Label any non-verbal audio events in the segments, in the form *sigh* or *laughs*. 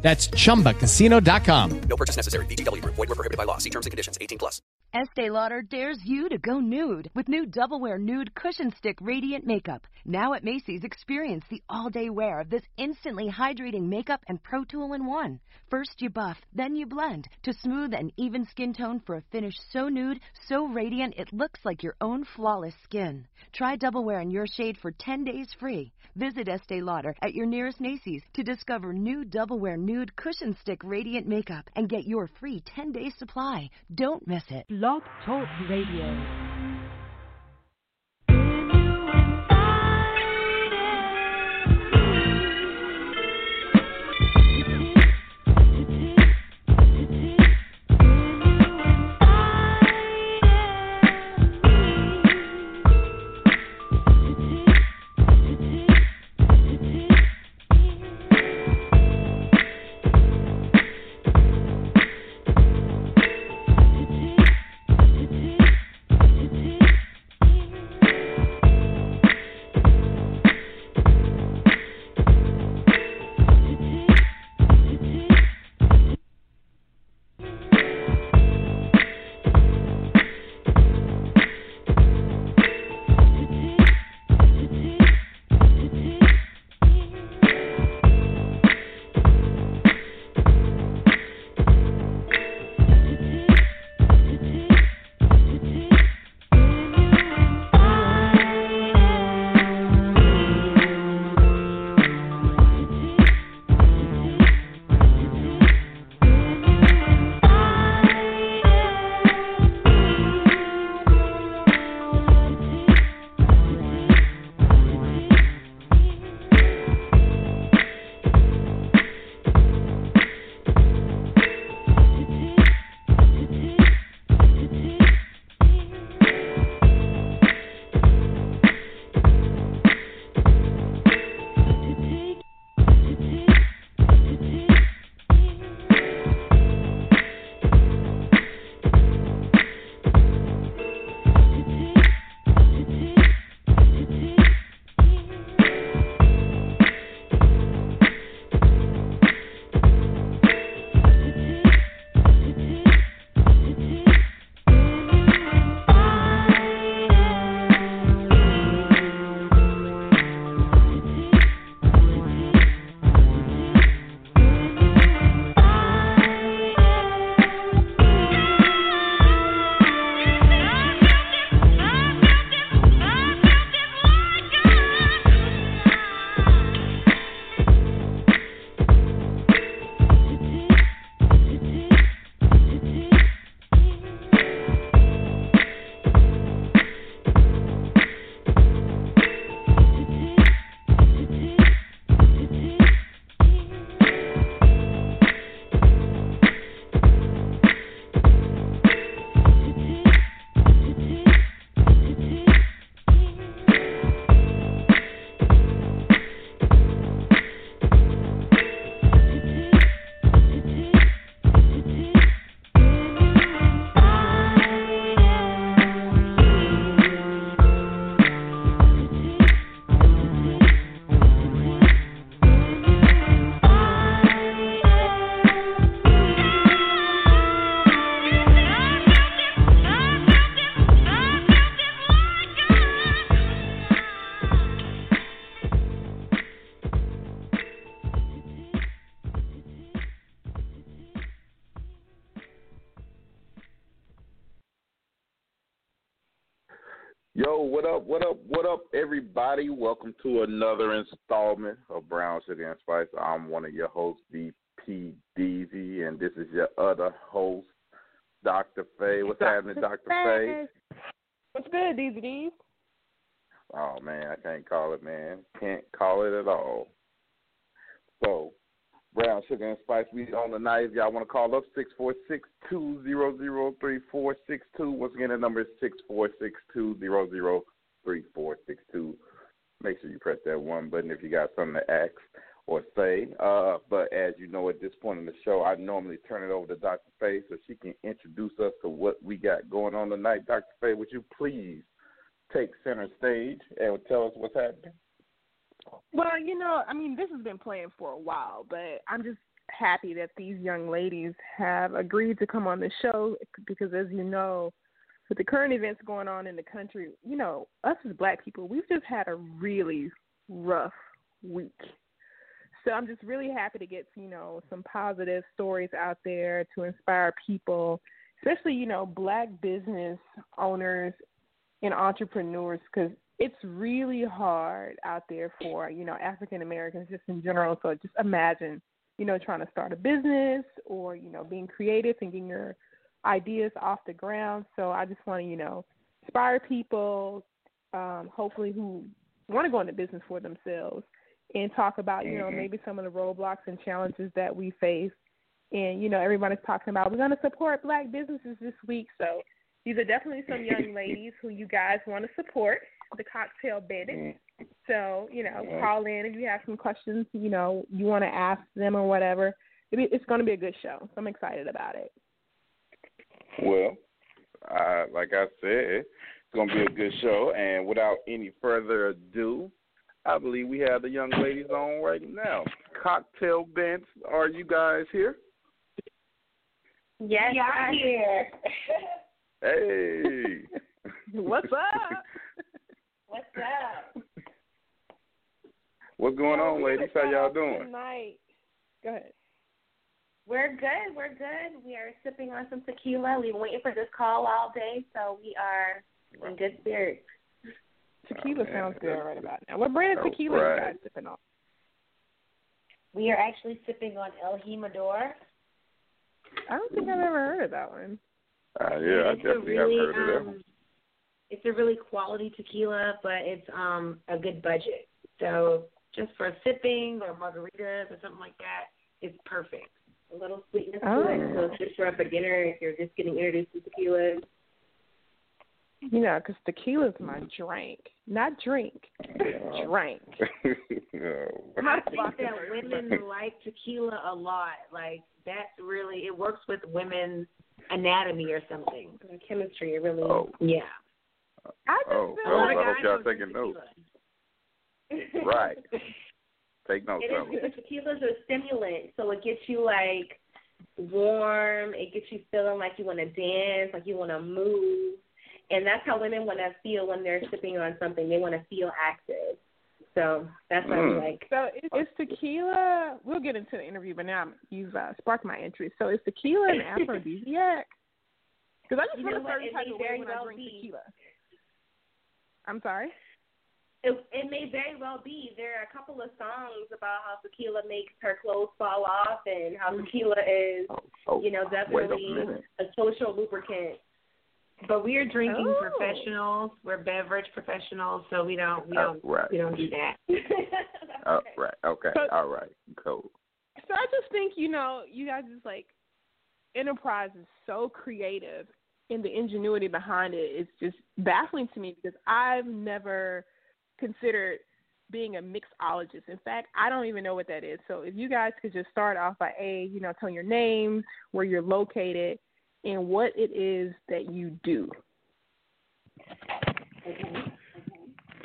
That's chumbacasino.com. No purchase necessary. VGW Group. Void were prohibited by law. See terms and conditions. 18 plus. Estee Lauder dares you to go nude with new Double Wear Nude Cushion Stick Radiant Makeup. Now at Macy's, experience the all-day wear of this instantly hydrating makeup and pro tool in one. First you buff, then you blend to smooth and even skin tone for a finish so nude, so radiant it looks like your own flawless skin. Try Double Wear in your shade for 10 days free. Visit Estee Lauder at your nearest Macy's to discover new Double Wear Nude Cushion Stick Radiant Makeup and get your free 10-day supply. Don't miss it. Blog Talk Radio. Everybody? Welcome to another installment of Brown Sugar and Spice. I'm one of your hosts, VP Deezy, and this is your other host, Dr. Faye. What's happening, Dr. Faye? What's good, Deezy Deez? Oh, man, I can't call it, man. Can't call it at all. So, Brown Sugar and Spice. We on the night. If y'all want to call up, six four six two zero zero three four six two. Once again, the number is six four six two zero zero three four six two. Make sure you press that one button if you got something to ask or say. Uh, but as you know, at this point in the show, I normally turn it over to Dr. Faye so she can introduce us to what we got going on tonight. Dr. Faye, would you please take center stage and tell us what's happening? Well, you know, I mean, this has been planned for a while, but I'm just happy that these young ladies have agreed to come on the show because, as you know, with the current events going on in the country, you know, us as black people, we've just had a really rough week. So I'm just really happy to get, you know, some positive stories out there to inspire people, especially, you know, black business owners and entrepreneurs because it's really hard out there for you know African Americans just in general. So just imagine, you know, trying to start a business or you know being creative and getting your ideas off the ground. So I just want to you know inspire people, um, hopefully who want to go into business for themselves and talk about you know Mhm. maybe some of the roadblocks and challenges that we face. And you know everybody's talking about we're going to support black businesses this week. So these are definitely some young *laughs* ladies who you guys want to support the cocktail bandits. So, you know, call in if you have some questions, you know, you want to ask them or whatever. It's going to be a good show. So I'm excited about it. Well, uh, like I said, it's going to be a good show. And without any further ado, I believe we have the young ladies on right now. Cocktail Bandits, are you guys here? Yes, I'm here. Hey. *laughs* What's up? *laughs* What's up? What's going on, ladies? How y'all doing? Tonight. Go ahead. We're good. We're good. We are sipping on some tequila. We've been waiting for this call all day, so we are in good spirits. Tequila man, sounds good that's- right about now. What brand of Oh, tequila right. you guys sipping on? We are actually sipping on El Jimador. I don't think I've ever heard of that one. Uh, yeah, I it's definitely a really, have heard of that. um, It's a really quality tequila, but it's um a good budget. So just for sipping or margaritas or something like that, it's perfect. A little sweetness to it. Oh. So it's just for a beginner if you're just getting introduced to tequila. You know, 'cause tequila's my drink. Not drink, Yeah. *laughs* drink. Oh. I think that women like tequila a lot. Like that's really it works with women's anatomy or something. The chemistry it really Oh. yeah. I just Oh, feel well, like I hope y'all know taking notes. Right. *laughs* Take notes It is of it. because tequila is a stimulant, so it gets you like warm. It gets you feeling like you want to dance, like you want to move, and that's how women want to feel when they're sipping on something. They want to feel active. So that's what Mm. I like. So is, is tequila? We'll get into the interview, but now you've uh, sparked my interest. So is tequila an *laughs* aphrodisiac? Because I just You feel know a what? type of way very when I drink be. tequila. I'm sorry. It, it may very well be. There are a couple of songs about how tequila makes her clothes fall off, and how tequila is, Oh, you know, wait a definitely a social lubricant. But we are drinking Oh. professionals. We're beverage professionals, so we don't we Uh, don't right. we don't do that. Oh, right. *laughs* Okay. But- All right. Cool. So I just think you know you guys is like Enterprise is so creative, and the ingenuity behind it is just baffling to me because I've never considered being a mixologist. In fact, I don't even know what that is. So if you guys could just start off by a you know telling your name, where you're located, and what it is that you do.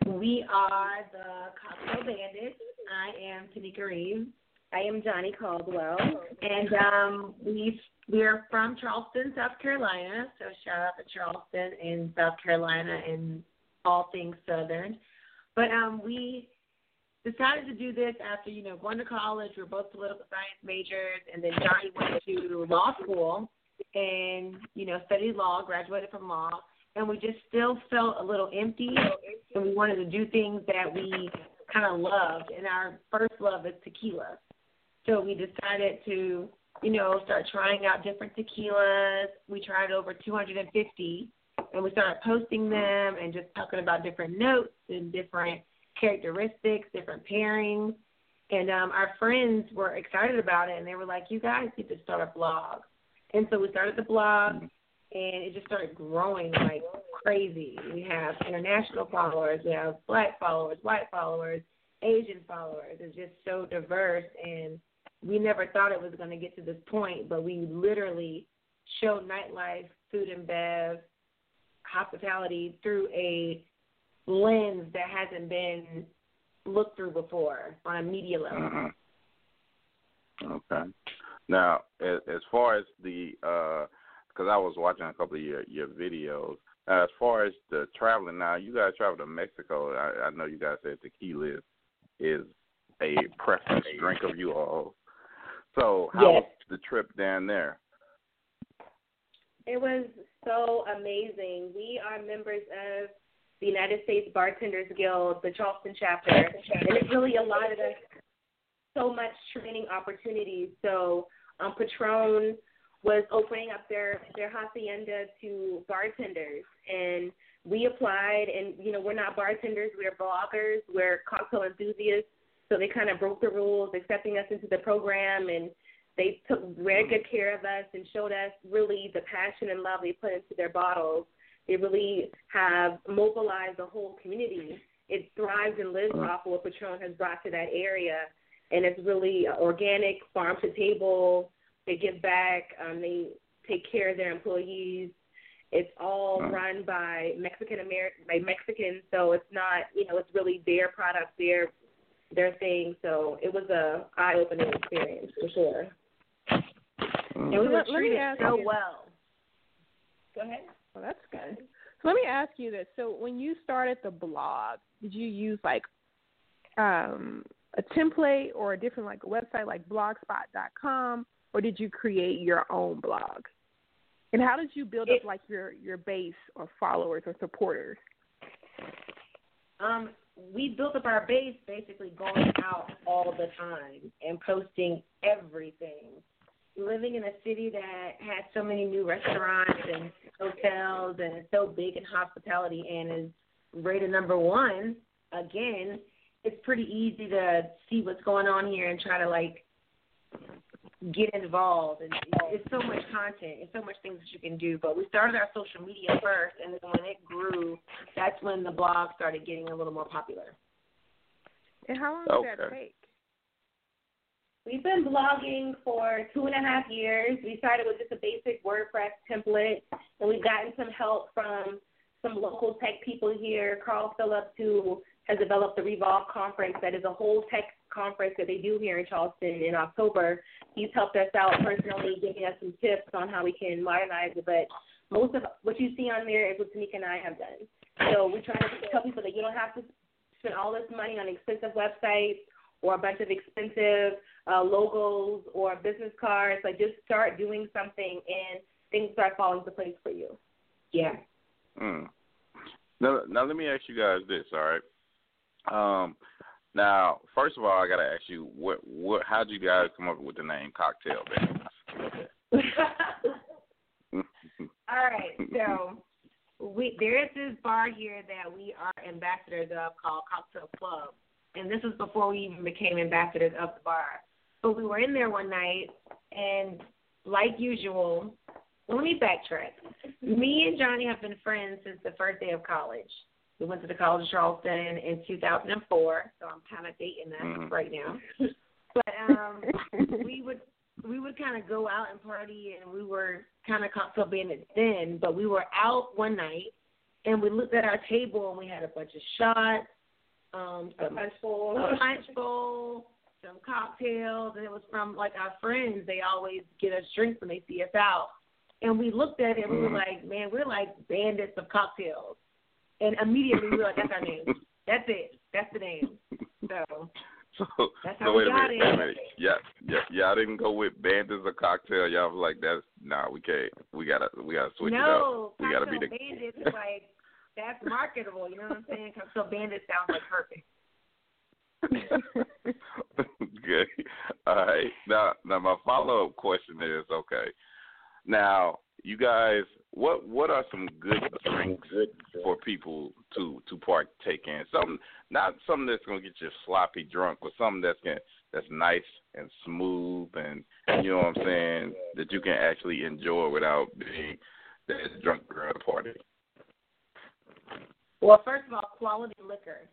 We are the Cocktail Bandits. I am Taneka Reaves. I am Johnny Caldwell, and um, we we're from Charleston, South Carolina. So shout out to Charleston and South Carolina and all things Southern. But um, we decided to do this after you know going to college. We are both political science majors, and then Johnny went to law school and you know studied law, graduated from law, and we just still felt a little empty, and we wanted to do things that we kind of loved. And our first love is tequila, so we decided to you know start trying out different tequilas. We tried over 250, and we started posting them and just talking about different notes and different characteristics, different pairings. And um, our friends were excited about it, and they were like, "You guys need to start a blog." And so we started the blog, and it just started growing like crazy. We have international followers, we have black followers, white followers, Asian followers. It's just so diverse, and we never thought it was going to get to this point, but we literally show nightlife, food and bev, hospitality through a lens that hasn't been looked through before on a media level. Mm-hmm. Okay. Now, as, as far as the, because I was watching a couple of your your videos. Uh, as far as the traveling, now you guys travel to Mexico. I, I know you guys said tequila is, is a preference drink of you all. So, how Yes. was the trip down there? It was so amazing. We are members of the United States Bartenders Guild, the Charleston chapter, and it really allotted us so much training opportunities. So um, Patron was opening up their their hacienda to bartenders, and we applied. And you know, we're not bartenders; we're bloggers, we're cocktail enthusiasts. So they kind of broke the rules, accepting us into the program, and they took very good care of us and showed us really the passion and love they put into their bottles. They really have mobilized the whole community. It thrives and lives uh-huh. off of what Patron has brought to that area, and it's really uh, organic, farm to table. They give back. Um, they take care of their employees. It's all uh-huh. run by Mexican American by Mexicans, so it's not you know it's really their product, their their thing. So it was a eye opening experience for sure. And we So were let- let me treated ask so you- well. Go ahead. Well, that's good. So let me ask you this: So when you started the blog, did you use like um, a template or a different like a website like Blogspot.com, or did you create your own blog? And how did you build up like your your base or followers or supporters? Um, we built up our base basically going out all the time and posting everything. Living in a city that has so many new restaurants and hotels and is so big in hospitality and is rated number one, again, it's pretty easy to see what's going on here and try to like get involved. And it's so much content it's so much things that you can do. But we started our social media first and then when it grew that's when the blog started getting a little more popular. And how long did that take? We've been blogging for two and a half years we started with just a basic wordpress template and we've gotten some help from some local tech people here carl phillips who has developed the revolve conference that is a whole tech conference that they do here in charleston in october he's helped us out personally, giving us some tips on how we can modernize it. But most of what you see on there is what Taneka and I have done. So we try to tell people that you don't have to spend all this money on expensive websites or a bunch of expensive uh, logos or business cards. Like just start doing something and things start falling into place for you. Yeah. Mm. Now, now let me ask you guys this, all right? Um, now, first of all, I gotta ask you, what, what, how did you guys come up with the name Cocktail Bandits? *laughs* All right, so we there is this bar here that we are ambassadors of called Cocktail Club, and this was before we even became ambassadors of the bar. But we were in there one night, and like usual, well, let me backtrack. Me and Johnny have been friends since the first day of college. We went to the College of Charleston in 2004, so I'm kind of dating that Mhm. right now. *laughs* But um, we would we would kind of go out and party, and we were kind of cocktail bandits then. But we were out one night, and we looked at our table, and we had a bunch of shots, um, some punch bowl, *laughs* a punch bowl, some cocktails, and it was from like our friends. They always get us drinks when they see us out, and we looked at it, and we were like, man, we're like bandits of cocktails, and immediately we were like, that's our name. That's it. That's the name. So *laughs* So, That's so wait a minute, wait a minute. Yeah, yeah, y'all didn't go with Bandits or Cocktail. Y'all was like, that's nah, we can't. We gotta, we gotta switch no, it up. We gotta be the. bandits like that's marketable. You know what I'm saying? Cocktail bandit sounds like perfect. *laughs* Good. All right. Now, now my follow up question is okay. Now, you guys, what what are some good drinks for people to to partake in? Something not something that's gonna get you sloppy drunk, but something that's gonna that's nice and smooth and you know what I'm saying that you can actually enjoy without being that drunk girl party. Well, first of all, quality liquor.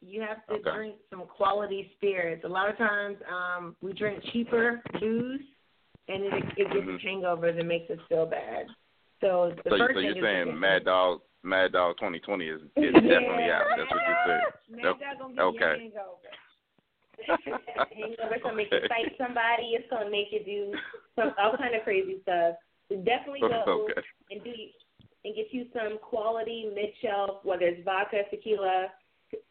You have to Okay. drink some quality spirits. A lot of times, um, we drink cheaper booze, and it it gives us hangovers and makes us feel bad. So the Mm-hmm. So, first so thing you're saying Mad Dog Mad Dog 2020 is, is definitely out. That's what you're saying. *laughs* Mad. Dog gonna give Okay. you hangover. *laughs* hangover. It's gonna make you fight somebody. It's gonna make you do some all kind of crazy stuff. So definitely go *laughs* Okay. and do and get you some quality mid shelf, whether it's vodka, tequila.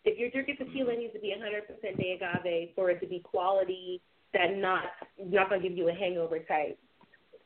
If you're drinking tequila, it needs to be 100% de agave for it to be quality that not not gonna give you a hangover type.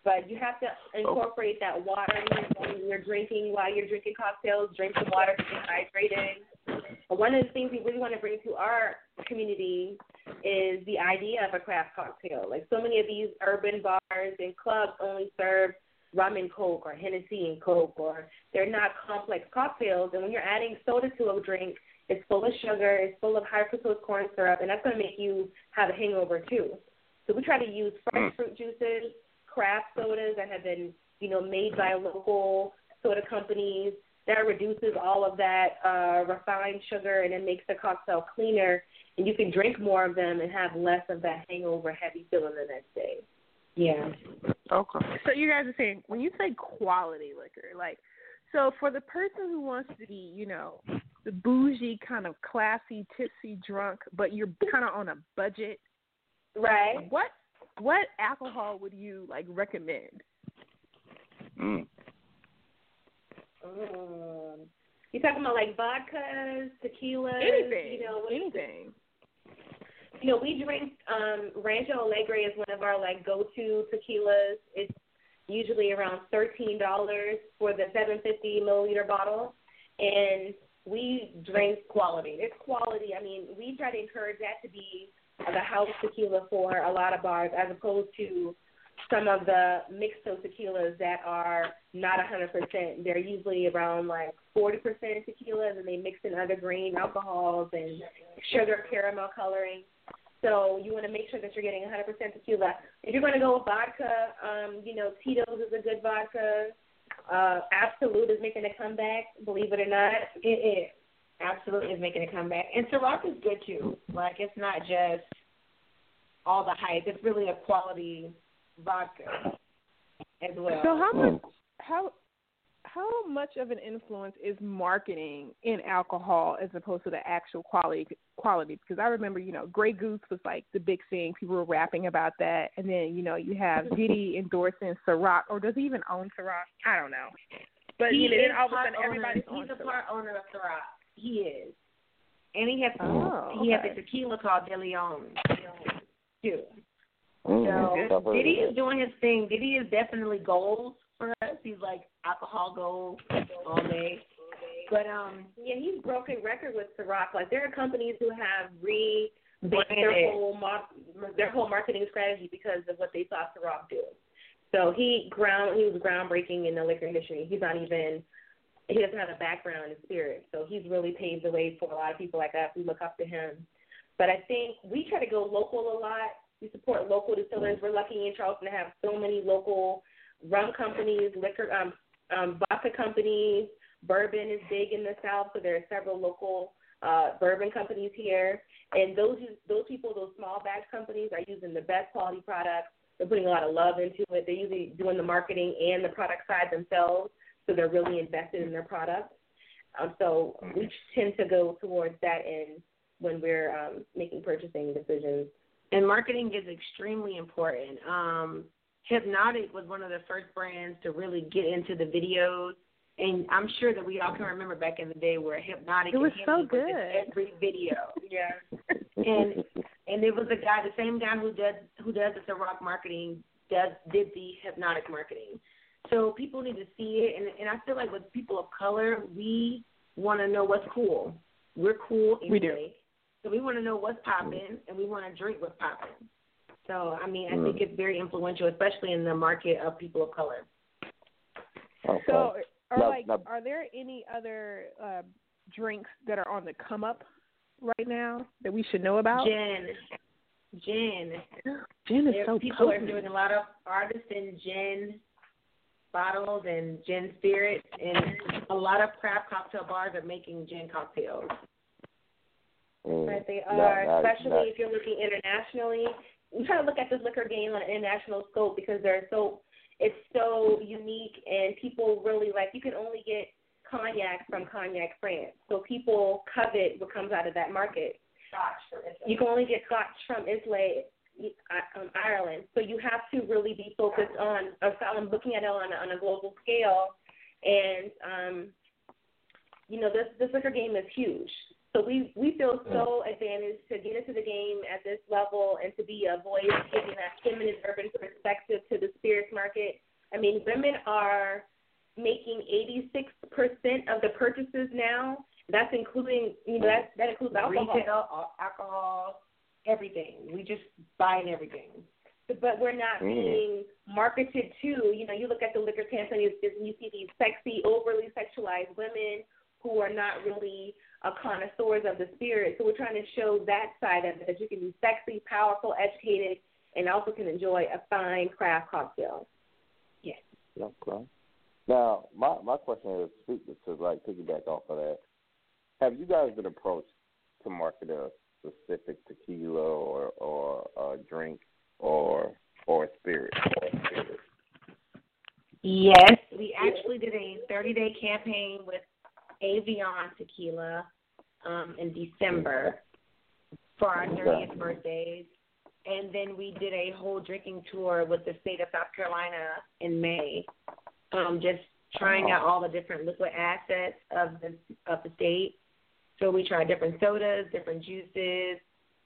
But you have to oh. incorporate that water when you're drinking while you're drinking cocktails. Drink some water to get hydrated. One of the things we really want to bring to our community is the idea of a craft cocktail. Like so many of these urban bars and clubs only serve rum and coke or Hennessy and coke, or they're not complex cocktails. And when you're adding soda to a drink, it's full of sugar, it's full of high fructose corn syrup, and that's going to make you have a hangover too. So we try to use fresh fruit juices, craft sodas that have been, you know, made by local soda companies. That reduces all of that uh, refined sugar and it makes the cocktail cleaner, and you can drink more of them and have less of that hangover, heavy feeling the next day. Yeah. Okay. So you guys are saying when you say quality liquor, like so for the person who wants to be, you know, the bougie kind of classy, tipsy drunk, but you're kind of on a budget, Right. what what alcohol would you like recommend? Mm. Um, you talking about like vodkas, tequilas, Anything, You know, what- anything. You know, we drink um Rancho Alegre is one of our like go to tequilas. It's usually around thirteen dollars for the seven fifty milliliter bottle. And we drink quality. It's quality. I mean, we try to encourage that to be the house tequila for a lot of bars as opposed to some of the mixed tequilas that are not a 100%. They're usually around like 40% tequilas, and they mix in other green alcohols and sugar caramel coloring. So you want to make sure that you're getting 100% tequila. If you're going to go with vodka, um, you know, Tito's is a good vodka. Uh, Absolut is making a comeback, believe it or not. It is. Absolutely is making a comeback. And Ciroc is good too. Like it's not just all the hype. It's really a quality vodka as well. So how much how how much of an influence is marketing in alcohol as opposed to the actual quality quality? Because I remember, you know, Grey Goose was like the big thing. People were rapping about that, and then you know you have *laughs* Diddy endorsing Ciroc, or does he even own Ciroc? I don't know. But he you know, is then all of a sudden owner. everybody's He's on a Ciroc. part owner of Ciroc. He is. And he has Oh, he has a tequila called De Leon too. Mm, So Diddy is doing his thing. Diddy is definitely goals for us. He's like alcohol goals all day. But um Yeah, he's broken record with Ciroc. Like there are companies who have Branded. their whole mar- their whole marketing strategy because of what they saw Ciroc do. So he ground he was groundbreaking in the liquor industry. He's not even he doesn't have a background in spirit, so he's really paved the way for a lot of people like us. We look up to him. But I think we try to go local a lot. We support local distillers. We're lucky in Charleston to have so many local rum companies, liquor, um, um, vodka companies. Bourbon is big in the South, so there are several local uh, bourbon companies here. And those those people, those small batch companies, are using the best quality products. They're putting a lot of love into it. They're usually doing the marketing and the product side themselves, so they're really invested in their products. Um, so we tend to go towards that end when we're um, making purchasing decisions. and marketing is extremely important. Um Hpnotiq was one of the first brands to really get into the videos. And I'm sure that we all can remember back in the day where Hpnotiq It was and so Henny good. in every video. *laughs* Yeah. and and it was a guy, the same guy who does who does the Ciroc marketing, does did the Hpnotiq marketing. So people need to see it, and and I feel like with people of color, we want to know what's cool. We're cool We do. so we want to know what's popping, and we want to drink what's popping. So I mean, I think it's very influential, especially in the market of people of color. Okay. So, are Now- like, now- are there any other uh, drinks that are on the come up right now that we should know about? Gin. Gin. Gin is There- so people potent. are doing a lot of artisan gin bottles and gin spirits, and a lot of craft cocktail bars are making gin cocktails. Mm. Right, they Now- are, now- especially now- if you're looking internationally. You try to look at this liquor game on an international scope because they're so it's so unique and people really like you can only get cognac from Cognac France. So people covet what comes out of that market. Scotch from Islay. You can only get scotch from Islay um, Ireland. So you have to really be focused on I'm looking at it on a, on a global scale and um you know, this this liquor game is huge. So we we feel so advantaged to get into the game at this level and to be a voice giving that feminine urban perspective to the spirits market. I mean, women are making 86% of the purchases now. That's including, you know, that that includes alcohol, retail, alcohol, everything. We just buying everything. But we're not Mm. being marketed to. You know, you look at the liquor campaigns and you see these sexy, overly sexualized women who are not really uh, connoisseurs of the spirit. So we're trying to show that side of it that you can be sexy, powerful, educated, and also can enjoy a fine craft cocktail. Yes. Okay. Now, my my question is, speak to like piggyback off of that. Have you guys been approached to market a specific tequila or or a drink or or spirit? Or a spirit? Yes, we actually did a 30 day campaign with Avion Tequila um, in December for our 30th birthdays. And then we did a whole drinking tour with the state of South Carolina in May, um, just trying out all the different liquid assets of the of the state. So we tried different sodas, different juices,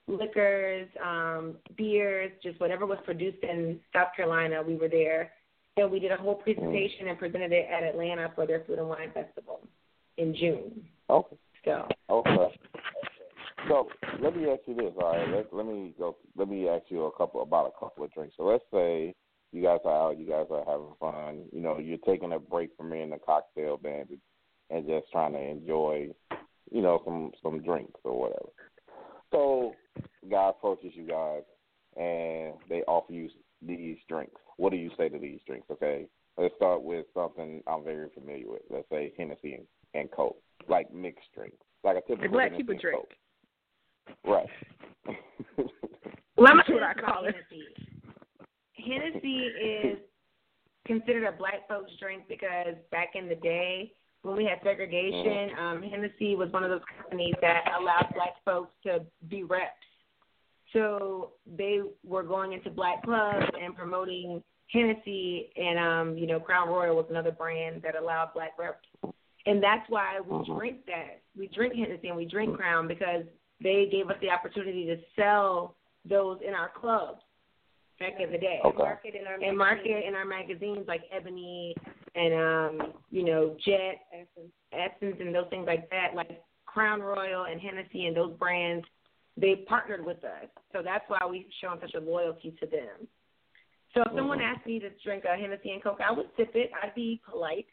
liquors, um, beers, just whatever was produced in South Carolina. We were there, and we did a whole presentation and presented it at Atlanta for their Food and Wine Festival in June. Okay. So Okay. So let me ask you this. All right. Let let me go. Let me ask you a couple about a couple of drinks. So let's say you guys are out. You guys are having fun. You know, you're taking a break from being a cocktail bandit and just trying to enjoy, you know, some some drinks or whatever. So, guy approaches you guys and they offer you these drinks. What do you say to these drinks? Okay, let's start with something I'm very familiar with. Let's say Hennessy and, and Coke, like mixed drinks, like a typical black people drink. Coke. Right. Let me That's what I call it. Hennessy. Hennessy is considered a black folks drink because back in the day when we had segregation, um, Hennessy was one of those companies that allowed black folks to be reps. So they were going into black clubs and promoting Hennessy, and um, you know Crown Royal was another brand that allowed black reps. And that's why we Mhm. drink that. We drink Hennessy and we drink Crown because they gave us the opportunity to sell those in our clubs back in the day. Okay. Market in our and market in our magazines like Ebony and um, you know, Jet, Essence, Essence and those things like that, like Crown Royal and Hennessy and those brands, they partnered with us. So that's why we've shown such a loyalty to them. So if someone asked me to drink a Hennessy and Coke, I would sip it. I'd be polite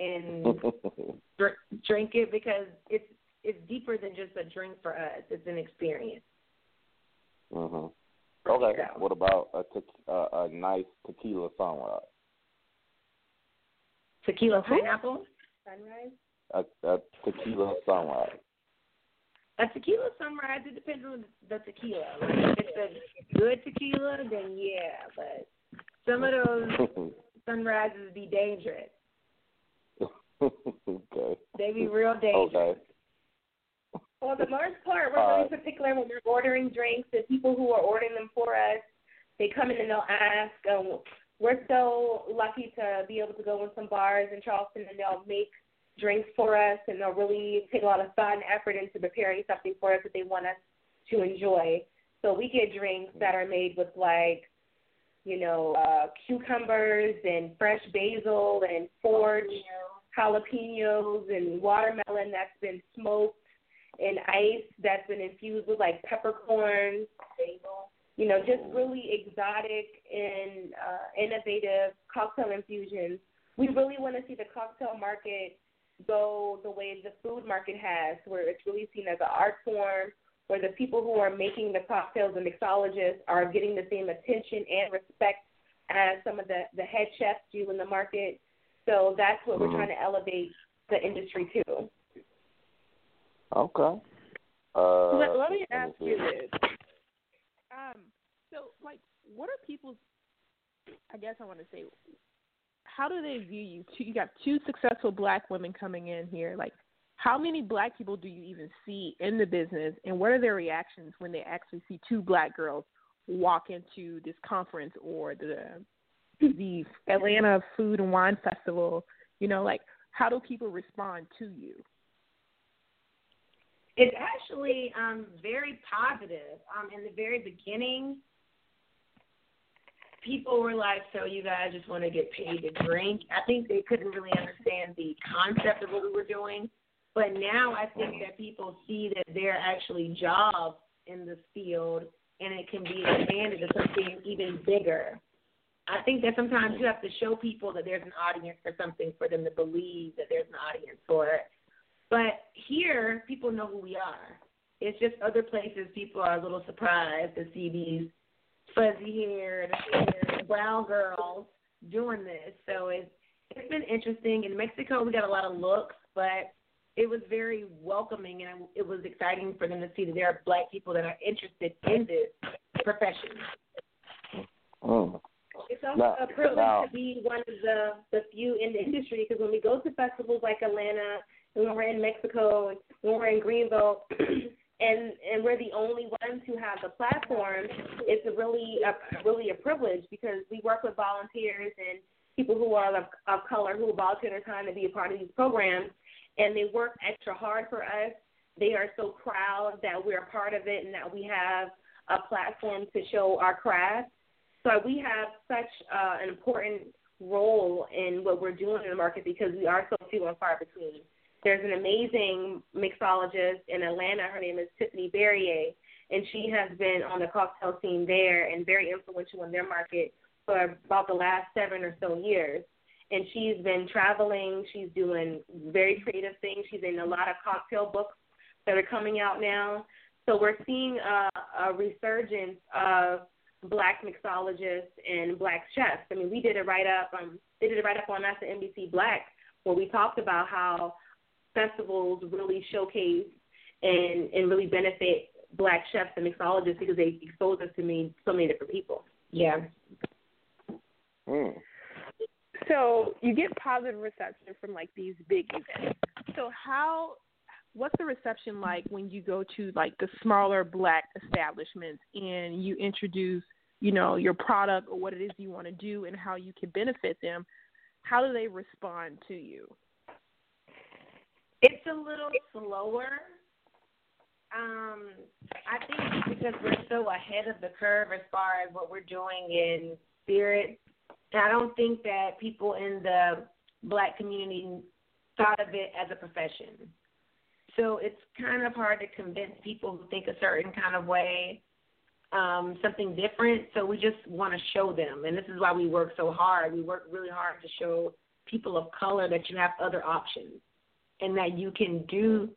and *laughs* dr- drink it because it's it's deeper than just a drink for us. It's an experience. hmm Okay. Yeah. What about a te- uh, a nice tequila sunrise? Tequila pineapple sunrise. A, a tequila sunrise. A tequila sunrise. It depends on the tequila. Like if it's a good tequila, then yeah. But some of those *laughs* sunrises be dangerous. Okay. They be real dangerous. Okay. For the most part, we're really particular when we're ordering drinks. The people who are ordering them for us, they come in and they'll ask. Um, we're so lucky to be able to go in some bars in Charleston and they'll make drinks for us and they'll really take a lot of thought and effort into preparing something for us that they want us to enjoy. So we get drinks that are made with like, you know, uh, cucumbers and fresh basil and forge jalapenos and watermelon that's been smoked and ice that's been infused with like peppercorns, you know, just really exotic and uh, innovative cocktail infusions we really want to see the cocktail market go the way the food market has, where it's really seen as an art form, where the people who are making the cocktails and mixologists are getting the same attention and respect as some of the, the head chefs do in the market. So that's what Mm-hmm. we're trying to elevate the industry to. Okay. Uh, let, let me let ask you this. Um, so, like, what are people's? I guess I want to say, how do they view you? You got two successful black women coming in here. Like, how many black people do you even see in the business, and what are their reactions when they actually see two black girls walk into this conference or the *laughs* the Atlanta Food and Wine Festival? You know, like, how do people respond to you? It's actually um, very positive. Um, in the very beginning, people were like, "So you guys just want to get paid to drink?" I think they couldn't really understand the concept of what we were doing. But now I think that people see that there are actually jobs in this field, and it can be expanded to something even bigger. I think that sometimes you have to show people that there's an audience for something for them to believe that there's an audience for it. But here, people know who we are. It's just other places people are a little surprised to see these fuzzy haired, brown girls doing this. So it's it's been interesting. In Mexico, we got a lot of looks, but it was very welcoming, and it was exciting for them to see that there are black people that are interested in this profession. Mm. It's also Now- a privilege now- to be one of the the few in the industry because when we go to festivals like Atlanta, and when we're in Mexico, and when we're in Greenville, *clears throat* and and we're the only ones who have the platform, it's a really a really a privilege because we work with volunteers and people who are of, of color who volunteer their time to be a part of these programs, and they work extra hard for us. They are so proud that we're a part of it and that we have a platform to show our craft. So we have such uh, an important role in what we're doing in the market because we are so few and far between. There's an amazing mixologist in Atlanta. Her name is Tiffanie Barriere, and she has been on the cocktail scene there and very influential in their market for about the last seven or so years. And she's been traveling. She's doing very creative things. She's in a lot of cocktail books that are coming out now. So we're seeing a, a resurgence of black mixologists and black chefs. I mean, we did a write up. Um, they did a write up on us at NBC Black where we talked about how festivals really showcase and and really benefit black chefs and mixologists because they expose us to me so many different people. Yeah. Mm. So you get positive reception from like these big events. So how what's the reception like when you go to like the smaller black establishments and you introduce, you know, your product or what it is you want to do and how you can benefit them? How do they respond to you? It's a little slower. Um, I think because we're so ahead of the curve as far as what we're doing in spirit. And I don't think that people in the black community thought of it as a profession. So it's kind of hard to convince people who think a certain kind of way um, something different. So we just want to show them. And this is why we work so hard. We work really hard to show people of color that you have other options and that you can do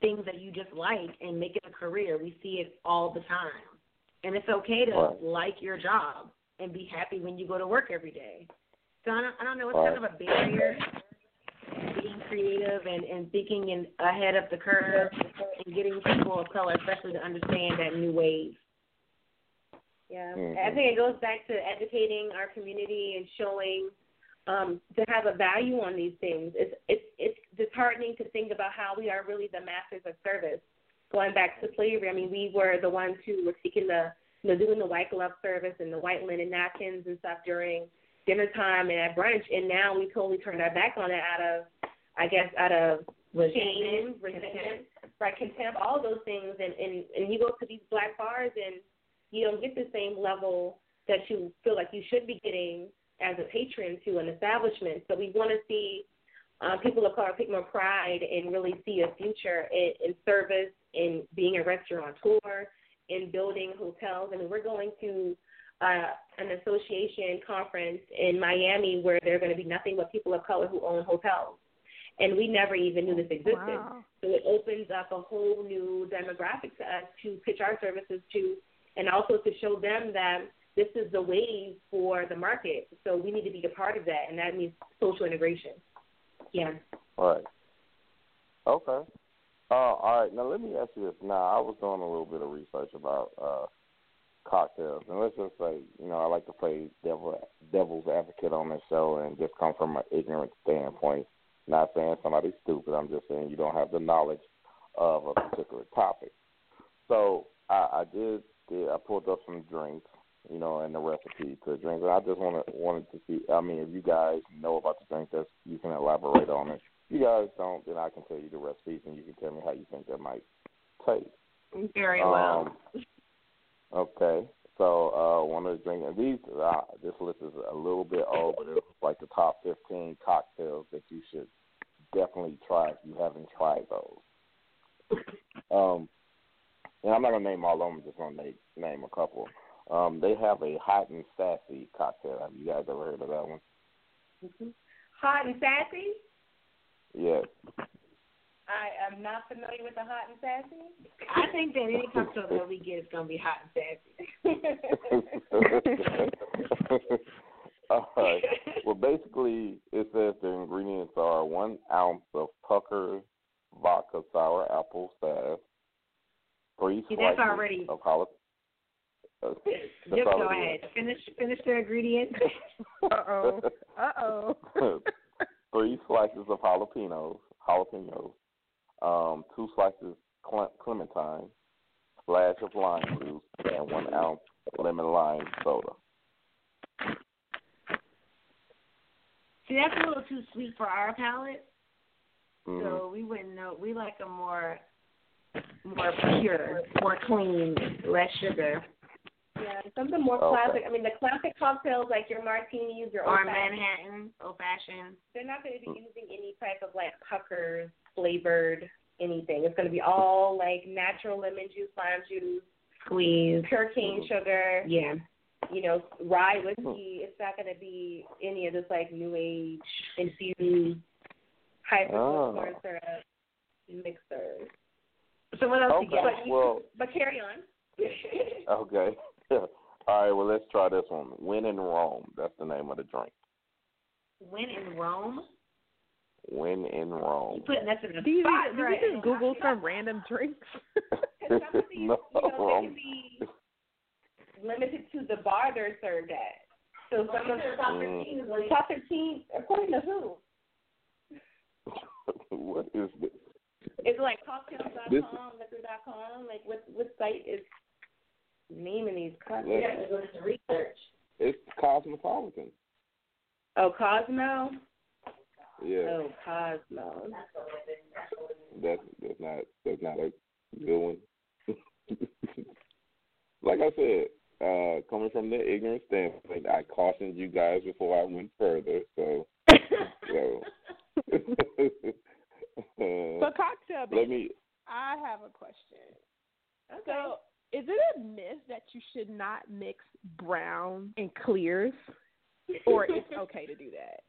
things that you just like and make it a career. We see it all the time. And it's okay to Right. like your job and be happy when you go to work every day. So I don't, I don't know, it's Right. kind of a barrier creative and, and thinking in, ahead of the curve and getting people of color, especially to understand that new wave. Yeah, Mhm. I think it goes back to educating our community and showing um, to have a value on these things. It's it's it's disheartening to think about how we are really the masters of service. Going back to slavery, I mean, we were the ones who were seeking the you know doing the white glove service and the white linen napkins and stuff during dinner time and at brunch, and now we totally turned our back on it out of, I guess, out of shame, resentment, right, contempt, all those things, and and and you go to these black bars and you don't get the same level that you feel like you should be getting as a patron to an establishment. So we want to see uh, people of color take more pride and really see a future in, in service, in being a restaurateur, in building hotels. I mean, we're going to uh, an association conference in Miami where there are going to be nothing but people of color who own hotels. And we never even knew this existed. Wow. So it opens up a whole new demographic to us to pitch our services to, and also to show them that this is the wave for the market. So we need to be a part of that, and that means social integration. Yeah. Right. Okay. Uh, all right. Now let me ask you this. Now I was doing a little bit of research about uh, cocktails, and let's just say, you know, I like to play devil devil's advocate on this show, and just come from an ignorant standpoint. Not saying somebody's stupid. I'm just saying you don't have the knowledge of a particular topic. So I, I did, did. I pulled up some drinks, you know, and the recipe to drink. And I just wanted wanted to see. I mean, if you guys know about the drink, that you can elaborate on it. If you guys don't, then I can tell you the recipes, and you can tell me how you think that might taste. Very well. Um, okay. One of the drinks, and these uh, this list is a little bit old, but it's like the top 15 cocktails that you should definitely try if you haven't tried those. Um, and I'm not gonna name all of them. I'm just gonna name, name a couple. Um, they have a hot and sassy cocktail. Have you guys ever heard of that one? Hot and sassy. Yes. I am not familiar with the hot and sassy. I think that any cocktail that we get is gonna be hot and sassy. *laughs* All right. Well, basically, it says the ingredients are one ounce of pucker vodka sour apple sass, three See, slices that's already- of jalapeno. Uh, that's Just go ahead. Finish finish the ingredients. *laughs* Uh oh. Uh oh. *laughs* three slices of jalapenos, jalapenos, um, two slices cle- clementine, splash of lime juice, and one ounce lemon lime soda. See, that's a little too sweet for our palate, Mhm. so we wouldn't know. We like a more more pure, more clean, less sugar. Yeah, something more Okay. classic. I mean, the classic cocktails like your martinis, your Or old Manhattan, old fashioned. they're not going to be using any type of like puckers flavored anything. It's going to be all like natural lemon juice, lime juice, Squeeze. pure cane mm-hmm. sugar. Yeah. You know, rye whiskey. Mm-hmm. It's not going to be any of this like new age infused hyper Oh. corn syrup mixers. So what else Okay. you? But you, Well- but carry on. *laughs* Okay. *laughs* All right. Well, let's try this one. Win in Rome. That's the name of the drink. When in Rome, Win in you Rome. putting us in a Do you, spot you right just Google some random drinks? *laughs* Because some of these, no, you know, they can be limited to the bar they're served at. So some of the top Mm. top 15, according to who? *laughs* what is this? Is it like cocktails.com, This- liquor.com? Like what what site is naming these Yeah. cocktails? go to research. It's Cosmopolitan. Oh, Cosmo. Yeah. Oh, Cosmo. That's that's not that's not a good one. *laughs* like I said, uh, coming from the ignorant standpoint, I cautioned you guys before I went further. So, *laughs* so *laughs* But cocktail, let me. I have a question. Okay. So, is it a myth that you should not mix brown and clears, or it's okay to do that?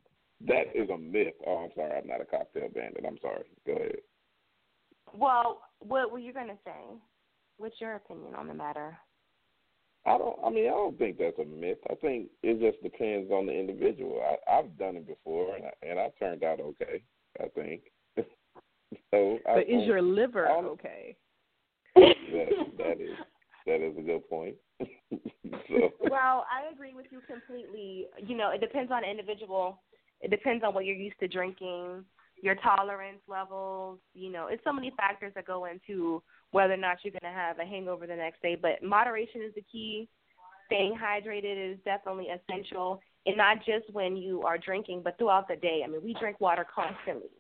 That is a myth. Oh, I'm sorry. I'm not a cocktail bandit. I'm sorry. Go ahead. Well, what were you gonna say? What's your opinion on the matter? I don't. I mean, I don't think that's a myth. I think it just depends on the individual. I, I've done it before, and I, and I turned out okay. I think. *laughs* so, I, But is your liver I okay? that that is that is a good point. *laughs* so, Well, I agree with you completely. You know, it depends on individual. It depends on what you're used to drinking, your tolerance levels. You know, it's so many factors that go into whether or not you're going to have a hangover the next day. But moderation is the key. Staying hydrated is definitely essential, and not just when you are drinking, but throughout the day. I mean, we drink water constantly.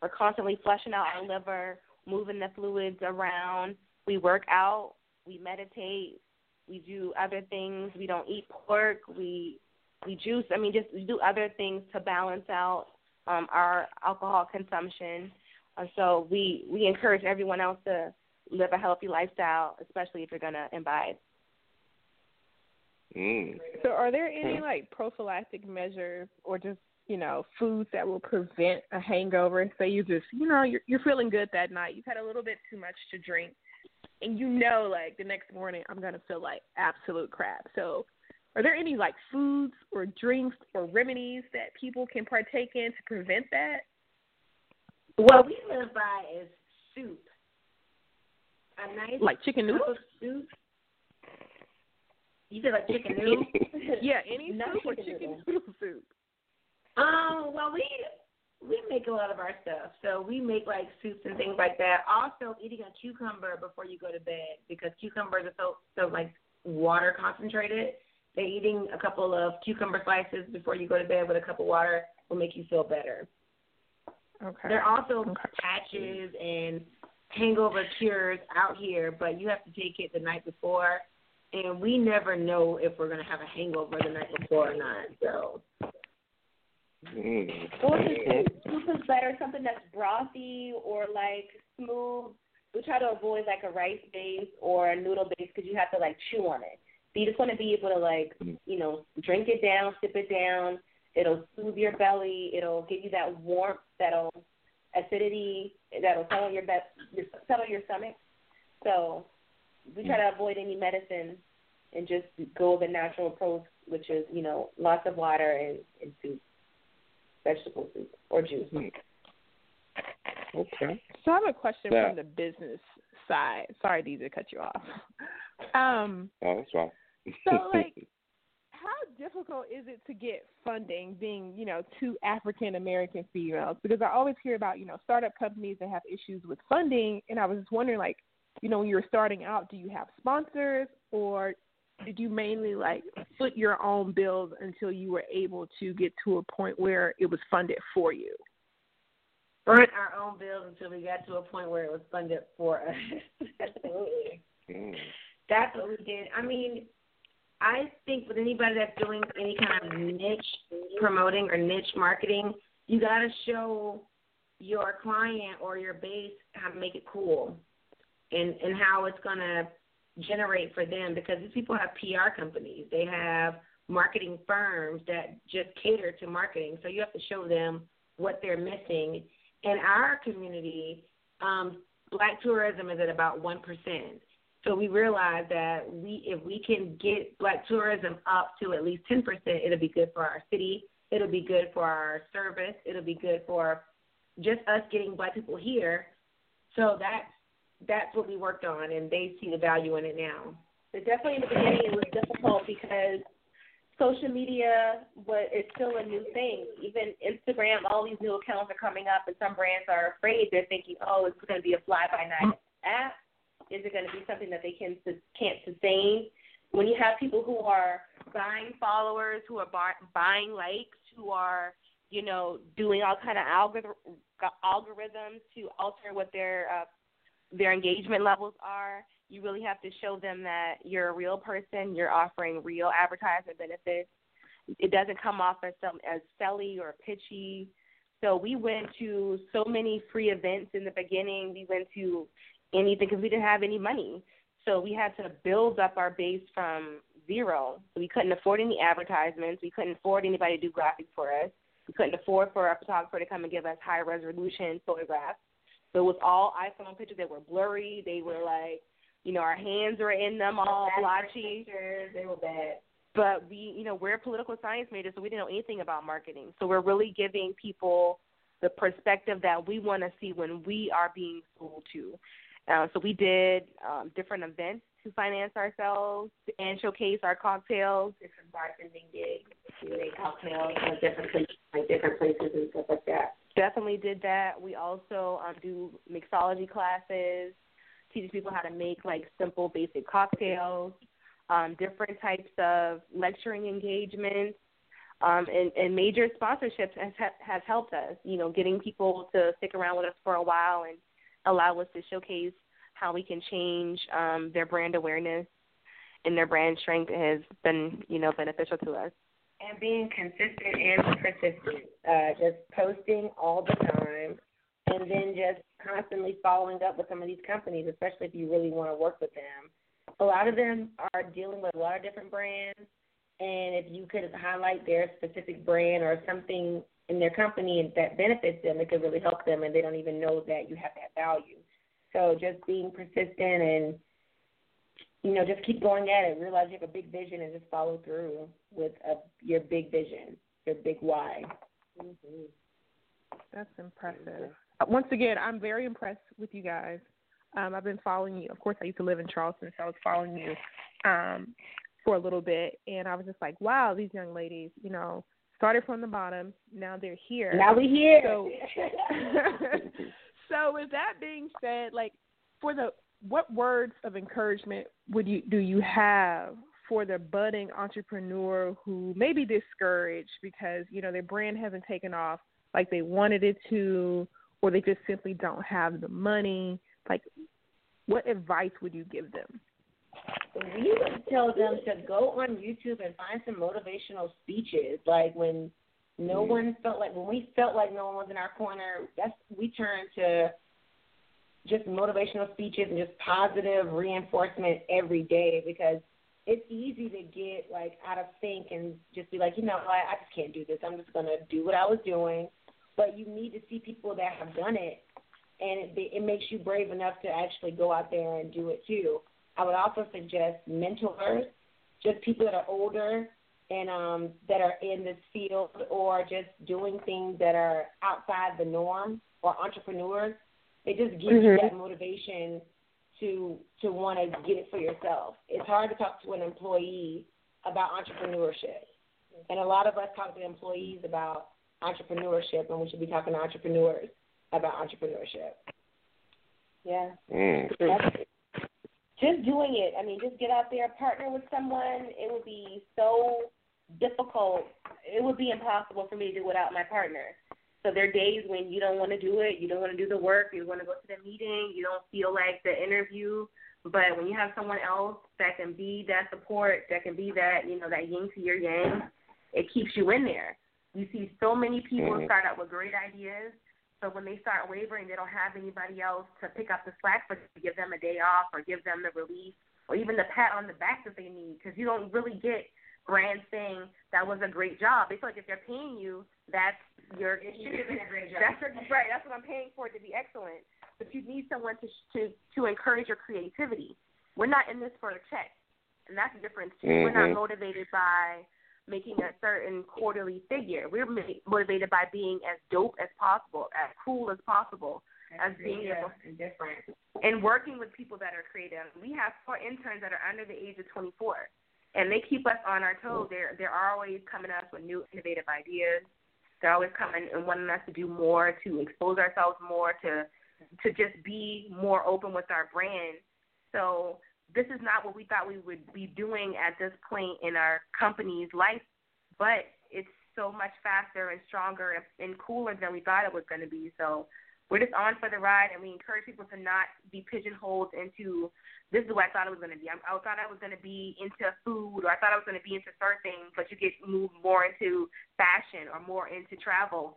We're constantly flushing out our liver, moving the fluids around. We work out. We meditate we do other things. We don't eat pork. We we juice. I mean, just do other things to balance out um, our alcohol consumption. Uh, so we we encourage everyone else to live a healthy lifestyle, especially if you're gonna imbibe. Mm. So, are there any like prophylactic measures or just you know foods that will prevent a hangover? Say you just you know you're you're feeling good that night, you've had a little bit too much to drink, and you know like the next morning I'm gonna feel like absolute crap. So, are there any like foods or drinks or remedies that people can partake in to prevent that? What we live by is soup. A nice Like chicken cup noodles? soup. You said like chicken *laughs* noodles? Yeah, any *laughs* No soup or chicken chicken noodle. noodle soup. Um, well, we we make a lot of our stuff. So we make like soups and things like that. Also, eating a cucumber before you go to bed because cucumbers are so so like water concentrated. That eating a couple of cucumber slices before you go to bed with a cup of water will make you feel better. Okay. There are also Okay. patches and hangover cures out here, but you have to take it the night before. And we never know if we're gonna have a hangover the night before or not. So Mm. Well, if soup is better, something that's brothy or like smooth. We try to avoid like a rice base or a noodle base because you have to like chew on it. So you just want to be able to like, mm. you know, drink it down, sip it down. It'll soothe your belly. It'll give you that warmth, that'll acidity, that'll settle your be- your settle your stomach. So we try to mm. avoid any medicine and just go the natural approach, which is you know lots of water and, and soup vegetable soup or juice. Mm. Okay. So I have a question Yeah. from the business side. Sorry, Dee, to cut you off. *laughs* Um, Oh, that's fine. so *laughs* like, how difficult is it to get funding, being you know two African American females? Because I always hear about you know startup companies that have issues with funding, and I was just wondering like, you know, when you were starting out, do you have sponsors or did you mainly like foot your own bills until you were able to get to a point where it was funded for you? Front our own bills until we got to a point where it was funded for us. Absolutely. Mm. *laughs* That's what we did. I mean, I think with anybody that's doing any kind of niche promoting or niche marketing, you got to show your client or your base how to make it cool and and how it's going to generate for them because these people have PR companies. They have marketing firms that just cater to marketing. So you have to show them what they're missing. In our community, um, black tourism is at about 1%. So we realized that we, if we can get black tourism up to at least 10%, it'll be good for our city. It'll be good for our service. It'll be good for just us getting black people here. So that's that's what we worked on, and they see the value in it now. But definitely in the beginning it was difficult because social media was is still a new thing. Even Instagram, all these new accounts are coming up, and some brands are afraid. They're thinking, oh, it's going to be a fly by night app. Is it going to be something that they can can't sustain? When you have people who are buying followers, who are buy, buying likes, who are you know doing all kind of algor- algorithms to alter what their uh, their engagement levels are, you really have to show them that you're a real person. You're offering real advertisement benefits. It doesn't come off as some as selly or pitchy. So we went to so many free events in the beginning. We went to anything because we didn't have any money. So we had to build up our base from zero. We couldn't afford any advertisements. We couldn't afford anybody to do graphics for us. We couldn't afford for a photographer to come and give us high resolution photographs. So it was all iPhone pictures that were blurry. They were like, you know, our hands were in them all blotchy. Pictures, they were bad. But we, you know, we're political science majors, so we didn't know anything about marketing. So we're really giving people the perspective that we want to see when we are being sold to. Uh, so we did um, different events to finance ourselves and showcase our cocktails. Different bartending gigs, we made cocktails at different places, like different places and stuff like that. Definitely did that. We also um, do mixology classes, teaching people how to make like simple, basic cocktails, um, different types of lecturing engagements, um, and, and major sponsorships has has helped us. You know, getting people to stick around with us for a while and allow us to showcase how we can change um, their brand awareness and their brand strength has been, you know, beneficial to us. And being consistent and persistent, uh, just posting all the time, and then just constantly following up with some of these companies, especially if you really want to work with them. A lot of them are dealing with a lot of different brands, and if you could highlight their specific brand or something in their company that benefits them, it could really help them, and they don't even know that you have that value. So just being persistent and you know just keep going at it. Realize you have a big vision and just follow through with a, your big vision, your big why. Mm-hmm. That's impressive. Once again, I'm very impressed with you guys. Um, I've been following you. Of course, I used to live in Charleston, so I was following you um, for a little bit, and I was just like, wow, these young ladies, you know, started from the bottom. Now they're here. Now we're here. So, *laughs* *laughs* so with that being said, like for the what words of encouragement would you do you have for the budding entrepreneur who may be discouraged because you know their brand hasn't taken off like they wanted it to, or they just simply don't have the money? Like, what advice would you give them? We would tell them to go on YouTube and find some motivational speeches. Like when no mm. one felt like when we felt like no one was in our corner, that's we turned to just motivational speeches and just positive reinforcement every day because it's easy to get like out of sync and just be like, you know, I, I just can't do this. I'm just gonna do what I was doing. But you need to see people that have done it, and it, it makes you brave enough to actually go out there and do it too. I would also suggest mentors, just people that are older and um, that are in this field or just doing things that are outside the norm or entrepreneurs. It just gives mm-hmm. you that motivation to to want to get it for yourself. It's hard to talk to an employee about entrepreneurship, and a lot of us talk to employees about entrepreneurship, and we should be talking to entrepreneurs about entrepreneurship. Yeah. Mm. Just doing it. I mean, just get out there, partner with someone. It would be so difficult. It would be impossible for me to do without my partner. So there are days when you don't want to do it, you don't want to do the work, you want to go to the meeting, you don't feel like the interview. But when you have someone else that can be that support, that can be that, you know, that yin to your yang, it keeps you in there. You see so many people mm-hmm. start out with great ideas, so when they start wavering, they don't have anybody else to pick up the slack, but to give them a day off or give them the relief or even the pat on the back that they need, because you don't really get brands saying that was a great job. They feel like if they're paying you, that's your it should have been a great *laughs* job. That's your, right. That's what I'm paying for it to be excellent. But you need someone to to to encourage your creativity. We're not in this for a check, and that's the difference too. Mm-hmm. We're not mm-hmm. motivated by making a certain quarterly figure. We're motivated by being as dope as possible, as cool as possible, as being able and different, and working with people that are creative. We have four interns that are under the age of 24 and they keep us on our toes. They're they're always coming up with new innovative ideas. They're always coming and wanting us to do more, to expose ourselves more, to to just be more open with our brand. So this is not what we thought we would be doing at this point in our company's life, but it's so much faster and stronger and, cooler than we thought it was going to be. So we're just on for the ride, and we encourage people to not be pigeonholed into this is what I thought it was going to be. I, I thought I was going to be into food, or I thought I was going to be into things, but you get moved more into fashion or more into travel.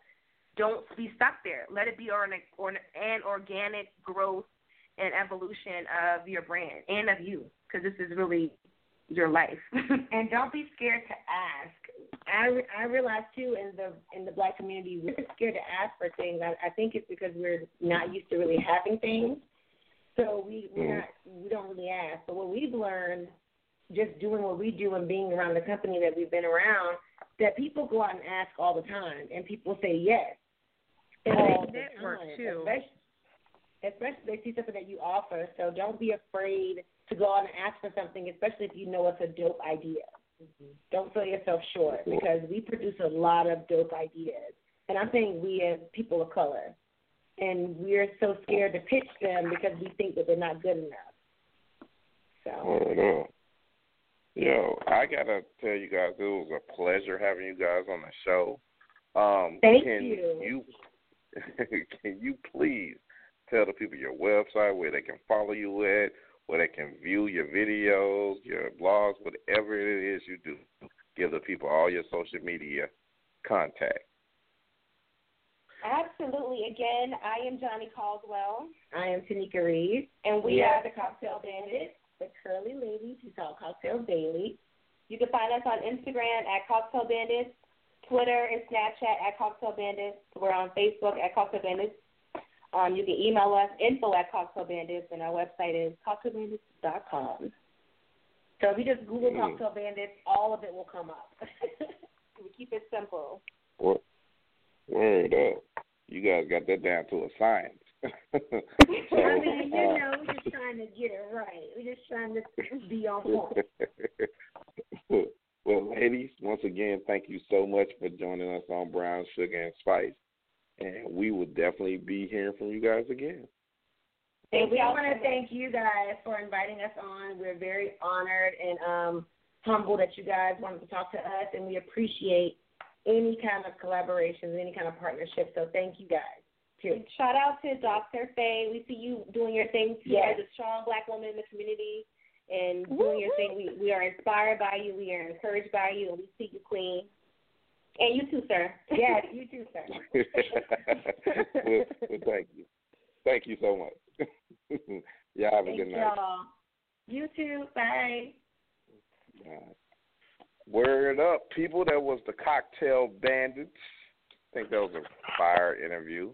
Don't be stuck there. Let it be an, an organic growth and evolution of your brand and of you, because this is really your life. *laughs* and don't be scared to ask. I I realize too in the in the black community we're scared to ask for things. I, I think it's because we're not used to really having things. So we we're mm. not we don't really ask. But what we've learned, just doing what we do and being around the company that we've been around, that people go out and ask all the time, and people say yes. And all the network time, too. Especially, especially they see something that you offer. So don't be afraid to go out and ask for something, especially if you know it's a dope idea. Mm-hmm. Don't sell yourself short because we produce a lot of dope ideas, and I'm saying we as people of color and we're so scared to pitch them because we think that they're not good enough. So. Oh, no. Yo, I gotta tell you guys, it was a pleasure having you guys on the show. Um, Thank can you. you *laughs* can you please tell the people your website where they can follow you at, where they can view your videos, your blogs, whatever it is you do. Give the people all your social media contact. Absolutely. Again, I am Johnny Caldwell. I am Taneka Reaves. And we are the Cocktail Bandits, the curly ladies who sell cocktails daily. You can find us on Instagram at Cocktail Bandits, Twitter and Snapchat at Cocktail Bandits. We're on Facebook at Cocktail Bandits. Um, you can email us info at Cocktail Bandits, and our website is cocktailbandits.com. So if you just Google Mm. Cocktail Bandits, all of it will come up. *laughs* we keep it simple. What? Word up. You guys got that down to a science. so, *laughs* *laughs* I mean, you uh, know, we're just trying to get it right. We're just trying to be on point. well, ladies, once again, thank you so much for joining us on Brown Sugar and Spice. And we will definitely be hearing from you guys again. And we want to thank you guys for inviting us on. We're very honored and um, humbled that you guys wanted to talk to us, and we appreciate any kind of collaborations, any kind of partnership. So thank you guys. Too. Shout out to Dr. Faye. We see you doing your thing too Yes. as a strong black woman in the community and doing your thing. We we are inspired by you. We are encouraged by you, and we see you, Queen. And you too, sir. Yes, *laughs* you too, sir. *laughs* well, well, thank you. Thank you so much. *laughs* Y'all have a Thank good night. y'all. You too. Bye. All right. Word up, people. That was the Cocktail Bandits. I think that was a fire interview.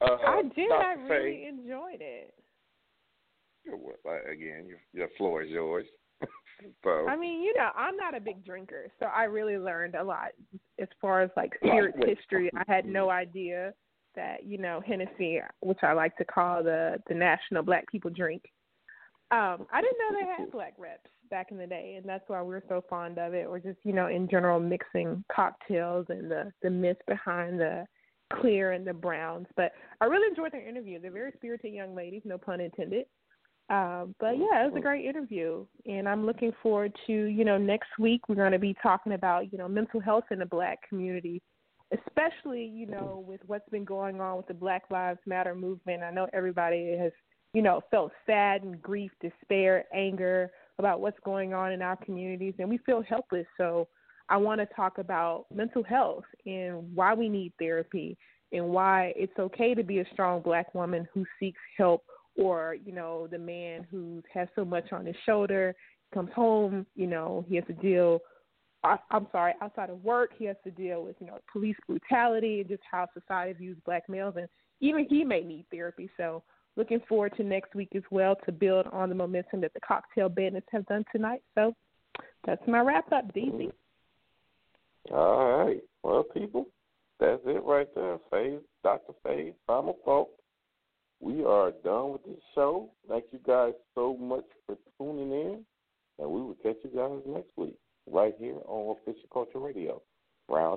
Uh, I did. I Dr. really Faye, enjoyed it. well, uh, again, your, your floor is yours. I mean, you know, I'm not a big drinker, so I really learned a lot as far as like spirits history. I had no idea that you know Hennessy, which I like to call the the national black people drink. Um, I didn't know they had black reps back in the day, and that's why we're so fond of it. Or just you know, in general, mixing cocktails and the the myth behind the clear and the browns. But I really enjoyed their interview. They're very spirited young ladies, no pun intended. Um, but yeah, it was a great interview, and I'm looking forward to you know next week we're going to be talking about you know mental health in the Black community, especially you know with what's been going on with the Black Lives Matter movement. I know everybody has you know felt sad and grief, despair, anger about what's going on in our communities, and we feel helpless. So I want to talk about mental health and why we need therapy and why it's okay to be a strong Black woman who seeks help or you know the man who has so much on his shoulder comes home you know he has to deal i'm sorry outside of work he has to deal with you know police brutality and just how society views black males and even he may need therapy so looking forward to next week as well to build on the momentum that the cocktail bandits have done tonight so that's my wrap up Deezy. Mm-hmm. all right. Well, people, that's it right there. Faye, Dr. Faye, Primal Folk. We are done with this show. Thank you guys so much for tuning in, and we will catch you guys next week right here on Official Kulture Radio.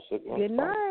Sugar good night